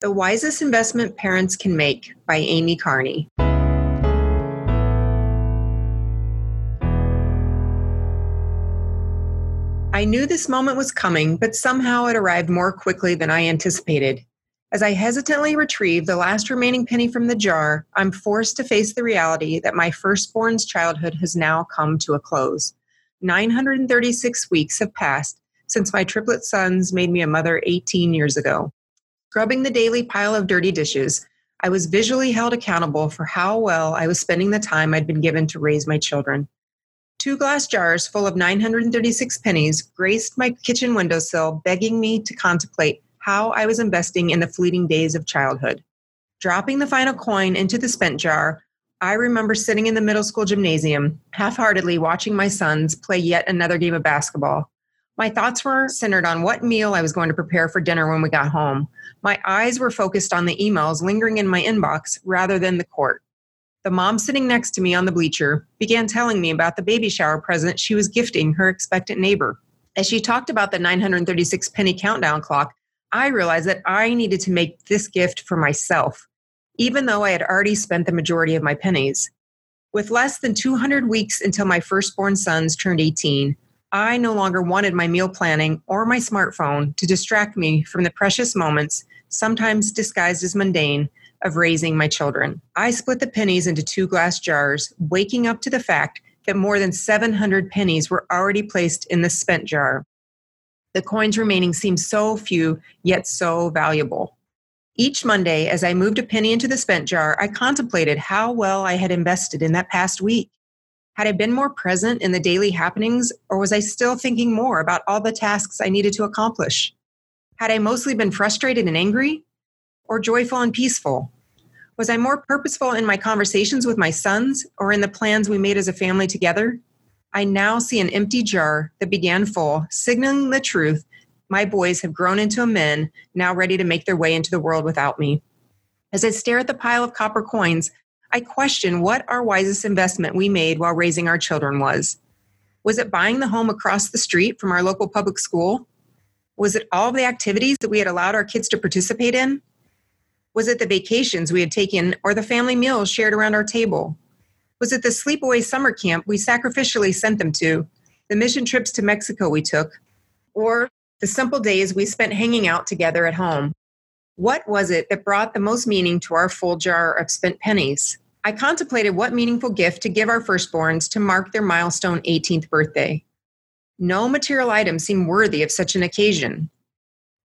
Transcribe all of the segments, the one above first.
The Wisest Investment Parents Can Make by Amy Carney. I knew this moment was coming, but somehow it arrived more quickly than I anticipated. As I hesitantly retrieve the last remaining penny from the jar, I'm forced to face the reality that my firstborn's childhood has now come to a close. 936 weeks have passed since my triplet sons made me a mother 18 years ago. Scrubbing the daily pile of dirty dishes, I was visually held accountable for how well I was spending the time I'd been given to raise my children. Two glass jars full of 936 pennies graced my kitchen windowsill, begging me to contemplate how I was investing in the fleeting days of childhood. Dropping the final coin into the spent jar, I remember sitting in the middle school gymnasium, half heartedly watching my sons play yet another game of basketball. My thoughts were centered on what meal I was going to prepare for dinner when we got home. My eyes were focused on the emails lingering in my inbox rather than the court. The mom sitting next to me on the bleacher began telling me about the baby shower present she was gifting her expectant neighbor. As she talked about the 936 penny countdown clock, I realized that I needed to make this gift for myself, even though I had already spent the majority of my pennies. With less than 200 weeks until my firstborn sons turned 18, I no longer wanted my meal planning or my smartphone to distract me from the precious moments, sometimes disguised as mundane, of raising my children. I split the pennies into two glass jars, waking up to the fact that more than 700 pennies were already placed in the spent jar. The coins remaining seemed so few, yet so valuable. Each Monday, as I moved a penny into the spent jar, I contemplated how well I had invested in that past week. Had I been more present in the daily happenings, or was I still thinking more about all the tasks I needed to accomplish? Had I mostly been frustrated and angry, or joyful and peaceful? Was I more purposeful in my conversations with my sons, or in the plans we made as a family together? I now see an empty jar that began full, signaling the truth my boys have grown into men, now ready to make their way into the world without me. As I stare at the pile of copper coins, I question what our wisest investment we made while raising our children was. Was it buying the home across the street from our local public school? Was it all the activities that we had allowed our kids to participate in? Was it the vacations we had taken or the family meals shared around our table? Was it the sleepaway summer camp we sacrificially sent them to, the mission trips to Mexico we took, or the simple days we spent hanging out together at home? What was it that brought the most meaning to our full jar of spent pennies? I contemplated what meaningful gift to give our firstborns to mark their milestone 18th birthday. No material item seemed worthy of such an occasion.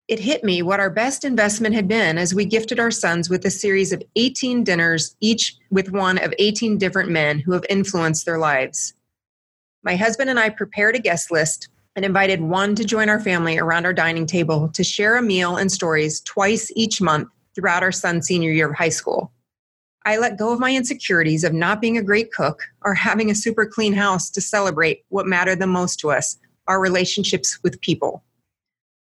It hit me what our best investment had been as we gifted our sons with a series of 18 dinners, each with one of 18 different men who have influenced their lives. My husband and I prepared a guest list and invited one to join our family around our dining table to share a meal and stories twice each month throughout our son's senior year of high school. I let go of my insecurities of not being a great cook or having a super clean house to celebrate what mattered the most to us our relationships with people.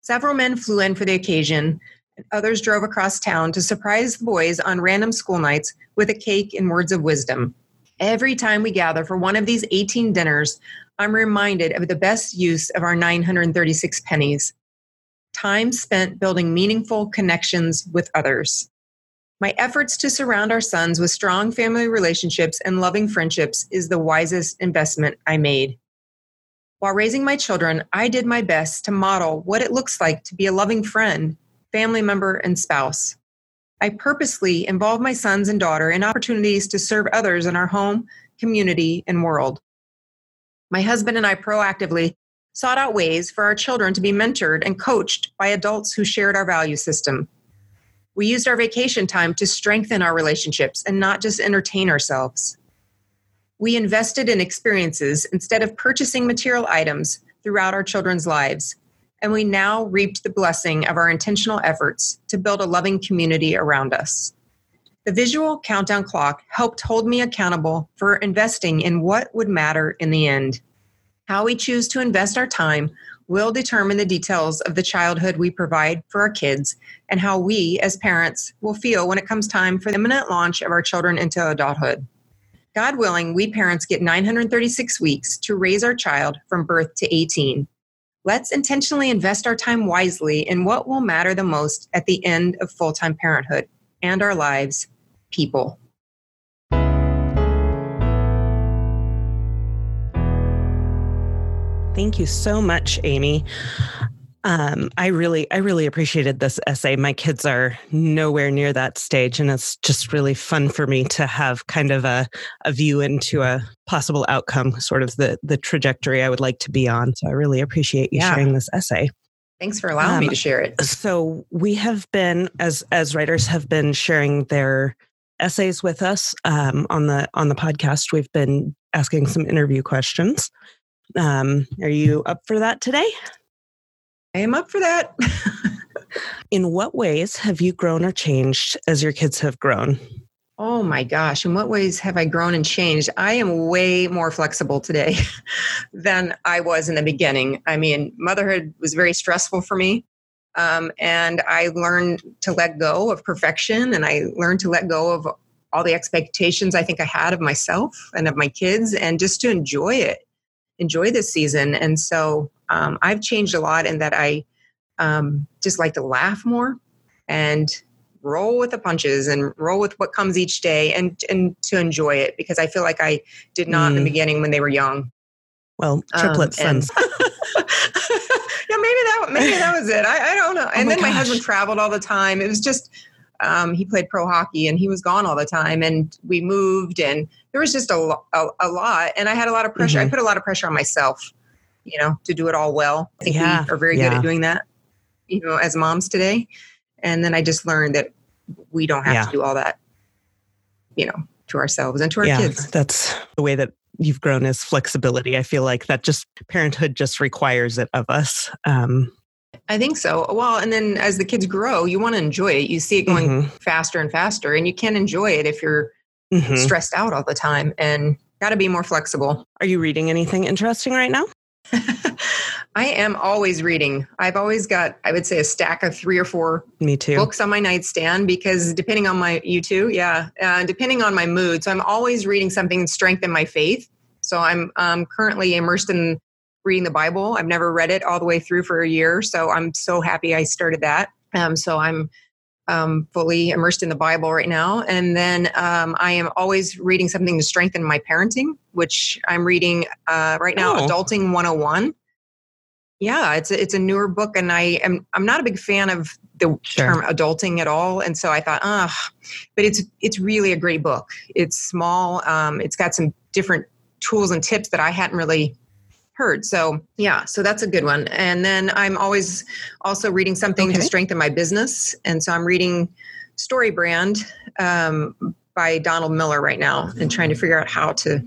Several men flew in for the occasion, and others drove across town to surprise the boys on random school nights with a cake and words of wisdom. Every time we gather for one of these 18 dinners, I'm reminded of the best use of our 936 pennies time spent building meaningful connections with others. My efforts to surround our sons with strong family relationships and loving friendships is the wisest investment I made. While raising my children, I did my best to model what it looks like to be a loving friend, family member, and spouse. I purposely involved my sons and daughter in opportunities to serve others in our home, community, and world. My husband and I proactively sought out ways for our children to be mentored and coached by adults who shared our value system. We used our vacation time to strengthen our relationships and not just entertain ourselves. We invested in experiences instead of purchasing material items throughout our children's lives, and we now reaped the blessing of our intentional efforts to build a loving community around us. The visual countdown clock helped hold me accountable for investing in what would matter in the end. How we choose to invest our time will determine the details of the childhood we provide for our kids and how we, as parents, will feel when it comes time for the imminent launch of our children into adulthood. God willing, we parents get 936 weeks to raise our child from birth to 18. Let's intentionally invest our time wisely in what will matter the most at the end of full time parenthood and our lives people. Thank you so much, Amy. Um, I really, I really appreciated this essay. My kids are nowhere near that stage, and it's just really fun for me to have kind of a, a view into a possible outcome, sort of the the trajectory I would like to be on. So I really appreciate you yeah. sharing this essay. Thanks for allowing um, me to share it. So we have been, as as writers, have been sharing their essays with us um, on the on the podcast. We've been asking some interview questions. Um, are you up for that today? I am up for that. in what ways have you grown or changed as your kids have grown? Oh my gosh, in what ways have I grown and changed? I am way more flexible today than I was in the beginning. I mean, motherhood was very stressful for me. Um, and I learned to let go of perfection and I learned to let go of all the expectations I think I had of myself and of my kids and just to enjoy it enjoy this season. And so um, I've changed a lot in that I um, just like to laugh more and roll with the punches and roll with what comes each day and and to enjoy it because I feel like I did not mm. in the mm. beginning when they were young. Well, triplet um, sons. yeah, maybe that maybe that was it. I, I don't know. And oh then gosh. my husband traveled all the time. It was just um, he played pro hockey and he was gone all the time and we moved and there was just a, a, a lot and i had a lot of pressure mm-hmm. i put a lot of pressure on myself you know to do it all well i think yeah. we are very yeah. good at doing that you know as moms today and then i just learned that we don't have yeah. to do all that you know to ourselves and to our kids that's the way that you've grown is flexibility i feel like that just parenthood just requires it of us um, I think so. Well, and then as the kids grow, you want to enjoy it. You see it going mm-hmm. faster and faster, and you can't enjoy it if you're mm-hmm. stressed out all the time and got to be more flexible. Are you reading anything interesting right now? I am always reading. I've always got, I would say, a stack of three or four me too books on my nightstand because depending on my you too, yeah, uh, depending on my mood. So I'm always reading something to strengthen my faith. So I'm um, currently immersed in reading the Bible. I've never read it all the way through for a year, so I'm so happy I started that. Um, so I'm um, fully immersed in the Bible right now. And then um, I am always reading something to strengthen my parenting, which I'm reading uh, right now, oh. Adulting 101. Yeah, it's a, it's a newer book, and I am I'm not a big fan of the sure. term adulting at all, and so I thought, ah, but it's it's really a great book. It's small. Um, it's got some different tools and tips that I hadn't really heard. So, yeah, so that's a good one. And then I'm always also reading something okay. to strengthen my business. And so I'm reading Story Brand um, by Donald Miller right now and trying to figure out how to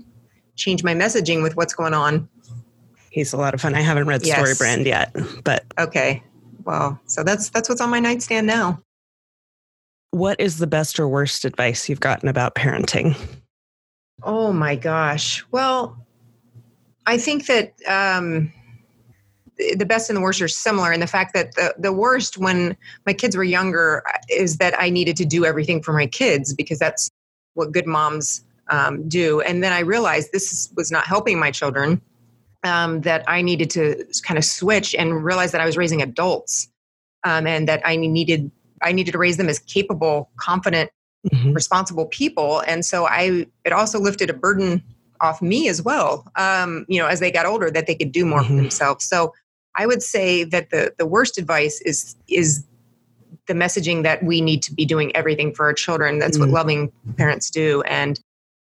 change my messaging with what's going on. He's a lot of fun. I haven't read yes. Story Brand yet, but okay. Well, so that's that's what's on my nightstand now. What is the best or worst advice you've gotten about parenting? Oh my gosh. Well, I think that um, the best and the worst are similar in the fact that the, the worst when my kids were younger is that I needed to do everything for my kids because that's what good moms um, do. And then I realized this was not helping my children, um, that I needed to kind of switch and realize that I was raising adults um, and that I needed I needed to raise them as capable, confident, mm-hmm. responsible people. And so I it also lifted a burden off me as well um, you know as they got older that they could do more mm-hmm. for themselves so i would say that the the worst advice is is the messaging that we need to be doing everything for our children that's mm-hmm. what loving parents do and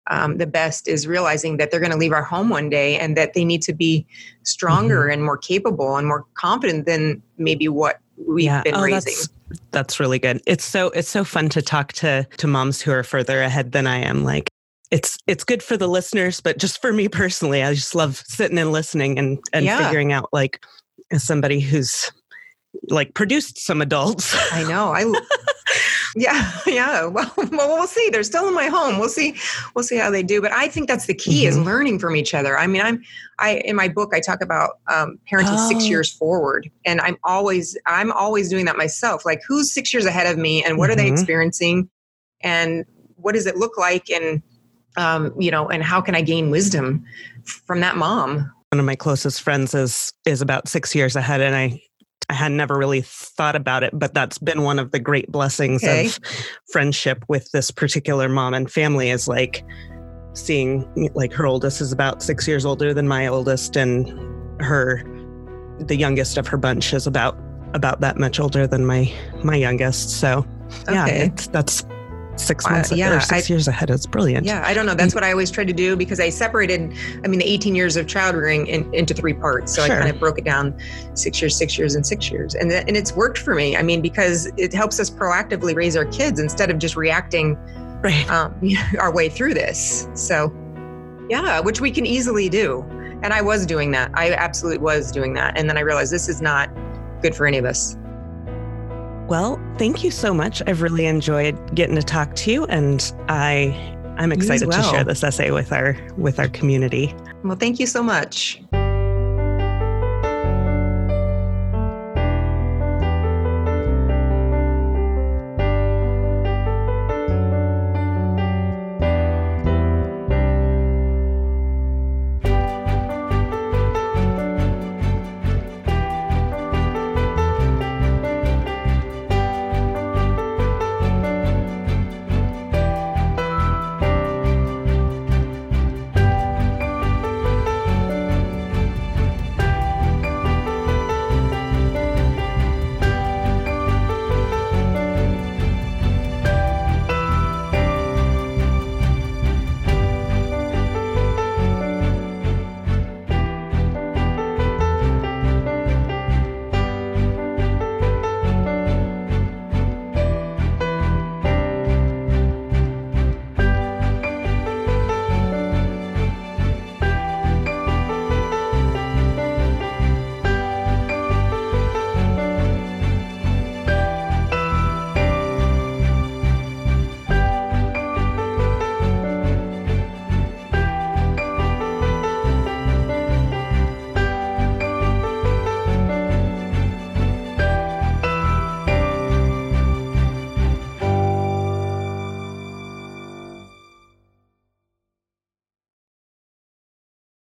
um, the best is realizing that they're going to leave our home one day and that they need to be stronger mm-hmm. and more capable and more confident than maybe what we've yeah. been oh, raising that's, that's really good it's so it's so fun to talk to to moms who are further ahead than i am like it's it's good for the listeners, but just for me personally, I just love sitting and listening and and yeah. figuring out like as somebody who's like produced some adults. I know. I yeah, yeah. Well, well, we'll see. They're still in my home. We'll see. We'll see how they do. But I think that's the key mm-hmm. is learning from each other. I mean, I'm I in my book I talk about um, parenting oh. six years forward, and I'm always I'm always doing that myself. Like, who's six years ahead of me, and what mm-hmm. are they mm-hmm. experiencing, and what does it look like, and um, you know, and how can I gain wisdom from that mom? one of my closest friends is is about six years ahead, and I I had never really thought about it, but that's been one of the great blessings okay. of friendship with this particular mom and family is like seeing like her oldest is about six years older than my oldest, and her the youngest of her bunch is about about that much older than my my youngest. So yeah, okay. that's six months uh, yeah, or six I, years ahead. It's brilliant. Yeah, I don't know. That's what I always try to do because I separated, I mean, the 18 years of child rearing in, into three parts. So sure. I kind of broke it down six years, six years, and six years. And, and it's worked for me. I mean, because it helps us proactively raise our kids instead of just reacting right. um, our way through this. So, yeah, which we can easily do. And I was doing that. I absolutely was doing that. And then I realized this is not good for any of us. Well, thank you so much. I've really enjoyed getting to talk to you and I I'm excited well. to share this essay with our with our community. Well, thank you so much.